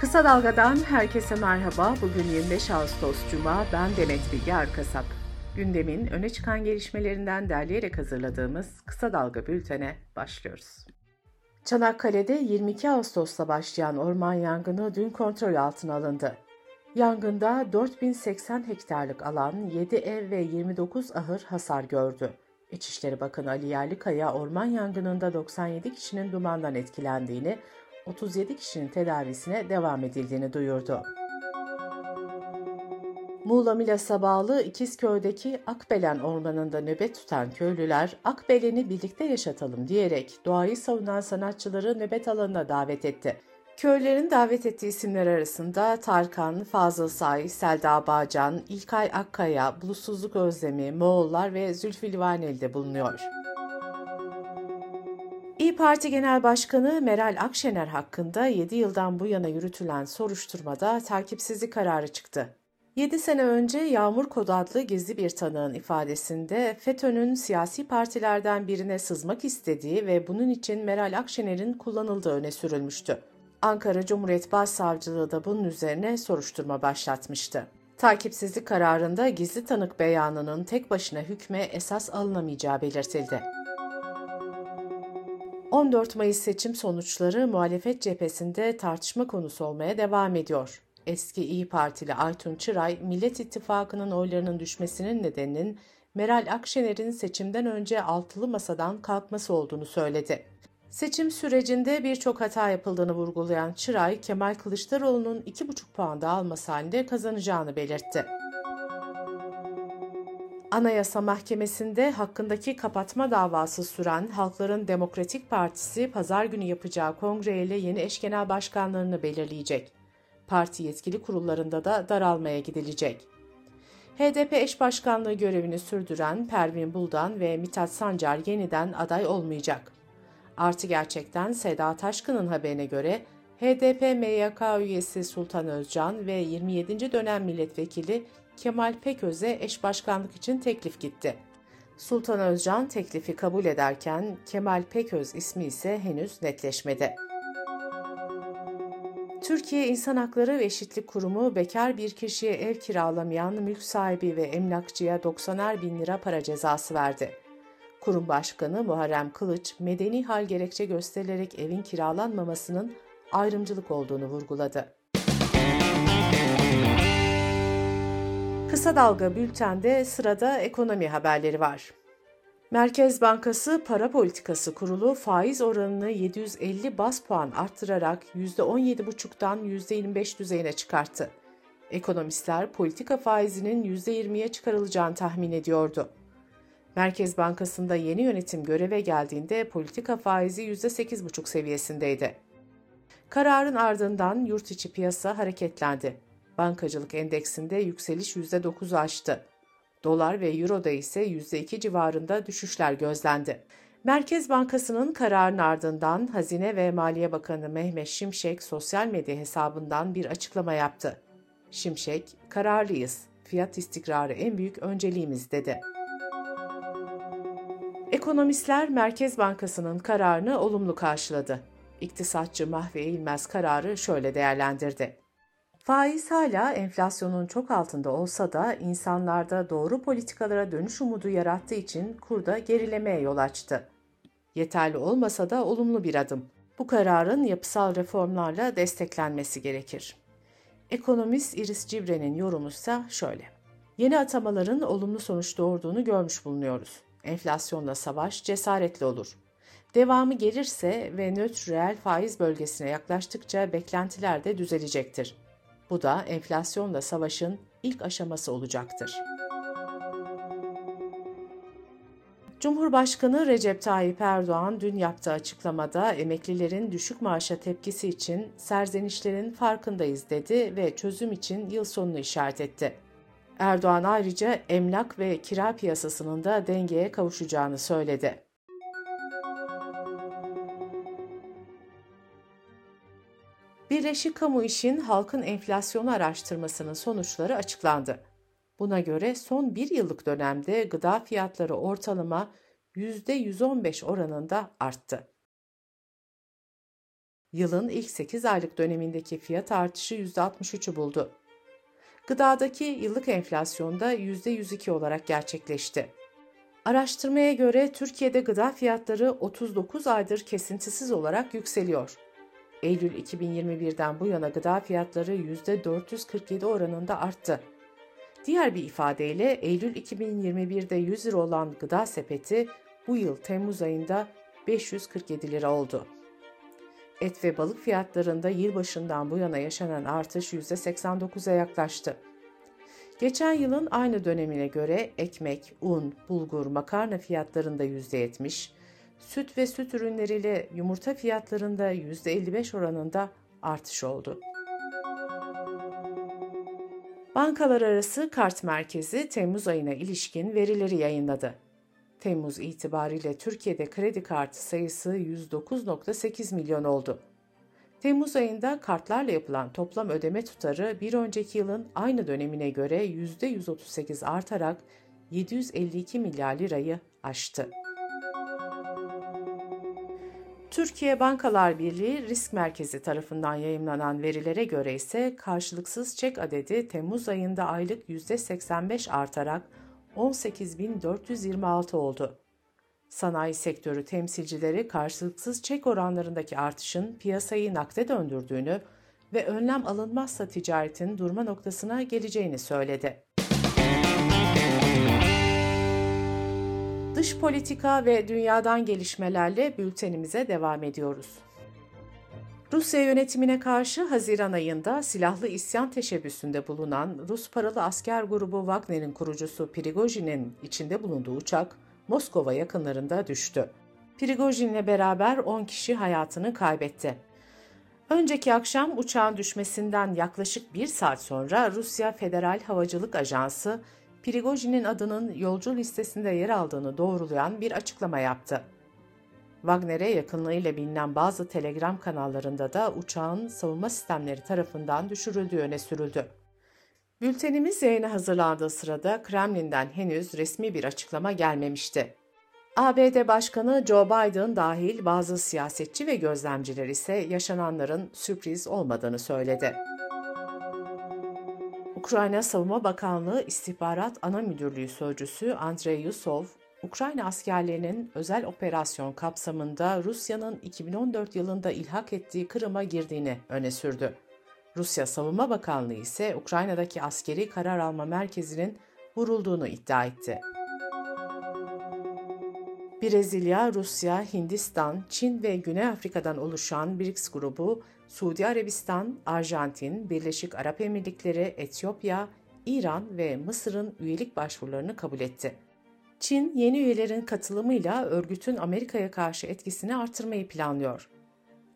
Kısa Dalga'dan herkese merhaba. Bugün 25 Ağustos Cuma. Ben Demet Bilge Erkasap. Gündemin öne çıkan gelişmelerinden derleyerek hazırladığımız Kısa Dalga bültene başlıyoruz. Çanakkale'de 22 Ağustos'ta başlayan orman yangını dün kontrol altına alındı. Yangında 4080 hektarlık alan, 7 ev ve 29 ahır hasar gördü. İçişleri Bakanı Ali Yerlikaya orman yangınında 97 kişinin dumandan etkilendiğini, 37 kişinin tedavisine devam edildiğini duyurdu. Muğla Milas'a bağlı İkizköy'deki Akbelen Ormanı'nda nöbet tutan köylüler Akbelen'i birlikte yaşatalım diyerek doğayı savunan sanatçıları nöbet alanına davet etti. Köylerin davet ettiği isimler arasında Tarkan, Fazıl Say, Selda Bağcan, İlkay Akkaya, Bulutsuzluk Özlemi, Moğollar ve Zülfü Livaneli de bulunuyor. İyi Parti Genel Başkanı Meral Akşener hakkında 7 yıldan bu yana yürütülen soruşturmada takipsizlik kararı çıktı. 7 sene önce Yağmur Kod adlı gizli bir tanığın ifadesinde FETÖ'nün siyasi partilerden birine sızmak istediği ve bunun için Meral Akşener'in kullanıldığı öne sürülmüştü. Ankara Cumhuriyet Başsavcılığı da bunun üzerine soruşturma başlatmıştı. Takipsizlik kararında gizli tanık beyanının tek başına hükme esas alınamayacağı belirtildi. 14 Mayıs seçim sonuçları muhalefet cephesinde tartışma konusu olmaya devam ediyor. Eski İyi Partili Aytun Çıray, Millet İttifakı'nın oylarının düşmesinin nedeninin Meral Akşener'in seçimden önce altılı masadan kalkması olduğunu söyledi. Seçim sürecinde birçok hata yapıldığını vurgulayan Çıray, Kemal Kılıçdaroğlu'nun 2,5 puan daha alması halinde kazanacağını belirtti. Anayasa Mahkemesi'nde hakkındaki kapatma davası süren Halkların Demokratik Partisi pazar günü yapacağı kongreyle yeni eş genel başkanlarını belirleyecek. Parti yetkili kurullarında da daralmaya gidilecek. HDP eş başkanlığı görevini sürdüren Pervin Buldan ve Mithat Sancar yeniden aday olmayacak. Artı gerçekten Seda Taşkın'ın haberine göre HDP MYK üyesi Sultan Özcan ve 27. dönem milletvekili Kemal Peköz'e eş başkanlık için teklif gitti. Sultan Özcan teklifi kabul ederken Kemal Peköz ismi ise henüz netleşmedi. Türkiye İnsan Hakları ve Eşitlik Kurumu bekar bir kişiye ev kiralamayan mülk sahibi ve emlakçıya 90'er bin lira para cezası verdi. Kurum Başkanı Muharrem Kılıç, medeni hal gerekçe gösterilerek evin kiralanmamasının ayrımcılık olduğunu vurguladı. Kısa Dalga Bülten'de sırada ekonomi haberleri var. Merkez Bankası Para Politikası Kurulu faiz oranını 750 bas puan arttırarak %17,5'tan %25 düzeyine çıkarttı. Ekonomistler politika faizinin %20'ye çıkarılacağını tahmin ediyordu. Merkez Bankası'nda yeni yönetim göreve geldiğinde politika faizi %8,5 seviyesindeydi. Kararın ardından yurt içi piyasa hareketlendi. Bankacılık endeksinde yükseliş %9'u aştı. Dolar ve Euro'da ise %2 civarında düşüşler gözlendi. Merkez Bankası'nın kararının ardından Hazine ve Maliye Bakanı Mehmet Şimşek sosyal medya hesabından bir açıklama yaptı. Şimşek, kararlıyız, fiyat istikrarı en büyük önceliğimiz dedi. Ekonomistler Merkez Bankası'nın kararını olumlu karşıladı. İktisatçı Mahve İlmez kararı şöyle değerlendirdi. Faiz hala enflasyonun çok altında olsa da insanlarda doğru politikalara dönüş umudu yarattığı için kurda gerilemeye yol açtı. Yeterli olmasa da olumlu bir adım. Bu kararın yapısal reformlarla desteklenmesi gerekir. Ekonomist Iris Cibre'nin yorumu ise şöyle. Yeni atamaların olumlu sonuç doğurduğunu görmüş bulunuyoruz. Enflasyonla savaş cesaretli olur. Devamı gelirse ve nötr reel faiz bölgesine yaklaştıkça beklentiler de düzelecektir. Bu da enflasyonla savaşın ilk aşaması olacaktır. Cumhurbaşkanı Recep Tayyip Erdoğan dün yaptığı açıklamada emeklilerin düşük maaşa tepkisi için serzenişlerin farkındayız dedi ve çözüm için yıl sonunu işaret etti. Erdoğan ayrıca emlak ve kira piyasasının da dengeye kavuşacağını söyledi. Birleşik Kamu İş'in halkın enflasyonu araştırmasının sonuçları açıklandı. Buna göre son bir yıllık dönemde gıda fiyatları ortalama %115 oranında arttı. Yılın ilk 8 aylık dönemindeki fiyat artışı %63'ü buldu. Gıdadaki yıllık enflasyonda %102 olarak gerçekleşti. Araştırmaya göre Türkiye'de gıda fiyatları 39 aydır kesintisiz olarak yükseliyor. Eylül 2021'den bu yana gıda fiyatları %447 oranında arttı. Diğer bir ifadeyle Eylül 2021'de 100 lira olan gıda sepeti bu yıl Temmuz ayında 547 lira oldu. Et ve balık fiyatlarında yılbaşından bu yana yaşanan artış %89'a yaklaştı. Geçen yılın aynı dönemine göre ekmek, un, bulgur, makarna fiyatlarında %70, süt ve süt ürünleriyle yumurta fiyatlarında %55 oranında artış oldu. Bankalar arası kart merkezi Temmuz ayına ilişkin verileri yayınladı. Temmuz itibariyle Türkiye'de kredi kartı sayısı 109.8 milyon oldu. Temmuz ayında kartlarla yapılan toplam ödeme tutarı bir önceki yılın aynı dönemine göre %138 artarak 752 milyar lirayı aştı. Türkiye Bankalar Birliği Risk Merkezi tarafından yayımlanan verilere göre ise karşılıksız çek adedi Temmuz ayında aylık %85 artarak 18.426 oldu. Sanayi sektörü temsilcileri karşılıksız çek oranlarındaki artışın piyasayı nakde döndürdüğünü ve önlem alınmazsa ticaretin durma noktasına geleceğini söyledi. Dış politika ve dünyadan gelişmelerle bültenimize devam ediyoruz. Rusya yönetimine karşı Haziran ayında silahlı isyan teşebbüsünde bulunan Rus paralı asker grubu Wagner'in kurucusu Prigojin'in içinde bulunduğu uçak Moskova yakınlarında düştü. Prigojin'le beraber 10 kişi hayatını kaybetti. Önceki akşam uçağın düşmesinden yaklaşık bir saat sonra Rusya Federal Havacılık Ajansı Prigojin'in adının yolcu listesinde yer aldığını doğrulayan bir açıklama yaptı. Wagner'e yakınlığıyla bilinen bazı telegram kanallarında da uçağın savunma sistemleri tarafından düşürüldüğü öne sürüldü. Bültenimiz yayına hazırlandığı sırada Kremlin'den henüz resmi bir açıklama gelmemişti. ABD Başkanı Joe Biden dahil bazı siyasetçi ve gözlemciler ise yaşananların sürpriz olmadığını söyledi. Ukrayna Savunma Bakanlığı İstihbarat Ana Müdürlüğü Sözcüsü Andrei Yusov, Ukrayna askerlerinin özel operasyon kapsamında Rusya'nın 2014 yılında ilhak ettiği Kırım'a girdiğini öne sürdü. Rusya Savunma Bakanlığı ise Ukrayna'daki askeri karar alma merkezinin vurulduğunu iddia etti. Brezilya, Rusya, Hindistan, Çin ve Güney Afrika'dan oluşan BRICS grubu, Suudi Arabistan, Arjantin, Birleşik Arap Emirlikleri, Etiyopya, İran ve Mısır'ın üyelik başvurularını kabul etti. Çin, yeni üyelerin katılımıyla örgütün Amerika'ya karşı etkisini artırmayı planlıyor.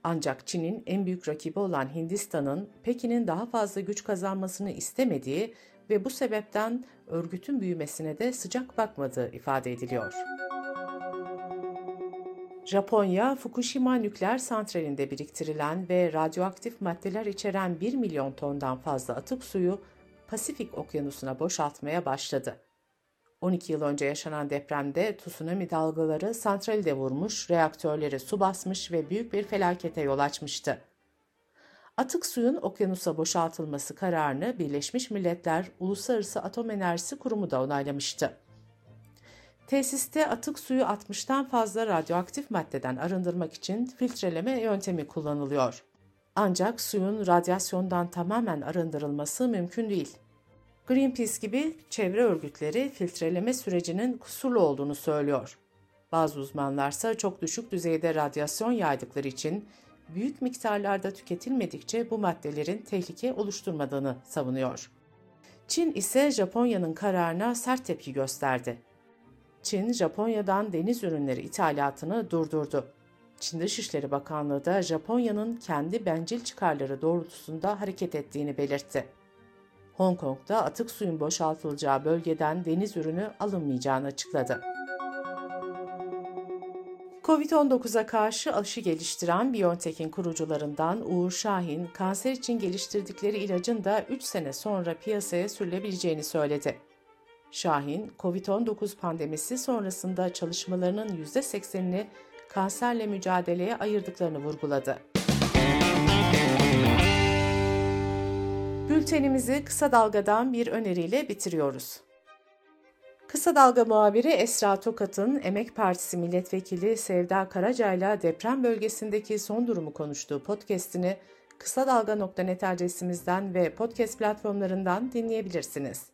Ancak Çin'in en büyük rakibi olan Hindistan'ın Pekin'in daha fazla güç kazanmasını istemediği ve bu sebepten örgütün büyümesine de sıcak bakmadığı ifade ediliyor. Japonya, Fukushima nükleer santralinde biriktirilen ve radyoaktif maddeler içeren 1 milyon tondan fazla atık suyu Pasifik Okyanusu'na boşaltmaya başladı. 12 yıl önce yaşanan depremde tsunami dalgaları santrali de vurmuş, reaktörleri su basmış ve büyük bir felakete yol açmıştı. Atık suyun okyanusa boşaltılması kararını Birleşmiş Milletler Uluslararası Atom Enerjisi Kurumu da onaylamıştı. Tesiste atık suyu 60'tan fazla radyoaktif maddeden arındırmak için filtreleme yöntemi kullanılıyor. Ancak suyun radyasyondan tamamen arındırılması mümkün değil. Greenpeace gibi çevre örgütleri filtreleme sürecinin kusurlu olduğunu söylüyor. Bazı uzmanlarsa çok düşük düzeyde radyasyon yaydıkları için büyük miktarlarda tüketilmedikçe bu maddelerin tehlike oluşturmadığını savunuyor. Çin ise Japonya'nın kararına sert tepki gösterdi. Çin, Japonya'dan deniz ürünleri ithalatını durdurdu. Çin Dışişleri Bakanlığı da Japonya'nın kendi bencil çıkarları doğrultusunda hareket ettiğini belirtti. Hong Kong'da atık suyun boşaltılacağı bölgeden deniz ürünü alınmayacağını açıkladı. Covid-19'a karşı aşı geliştiren BioNTech'in kurucularından Uğur Şahin, kanser için geliştirdikleri ilacın da 3 sene sonra piyasaya sürülebileceğini söyledi. Şahin, COVID-19 pandemisi sonrasında çalışmalarının %80'ini kanserle mücadeleye ayırdıklarını vurguladı. Bültenimizi kısa dalgadan bir öneriyle bitiriyoruz. Kısa Dalga muhabiri Esra Tokat'ın Emek Partisi milletvekili Sevda Karaca'yla deprem bölgesindeki son durumu konuştuğu podcast'ini kısadalga.net adresimizden ve podcast platformlarından dinleyebilirsiniz.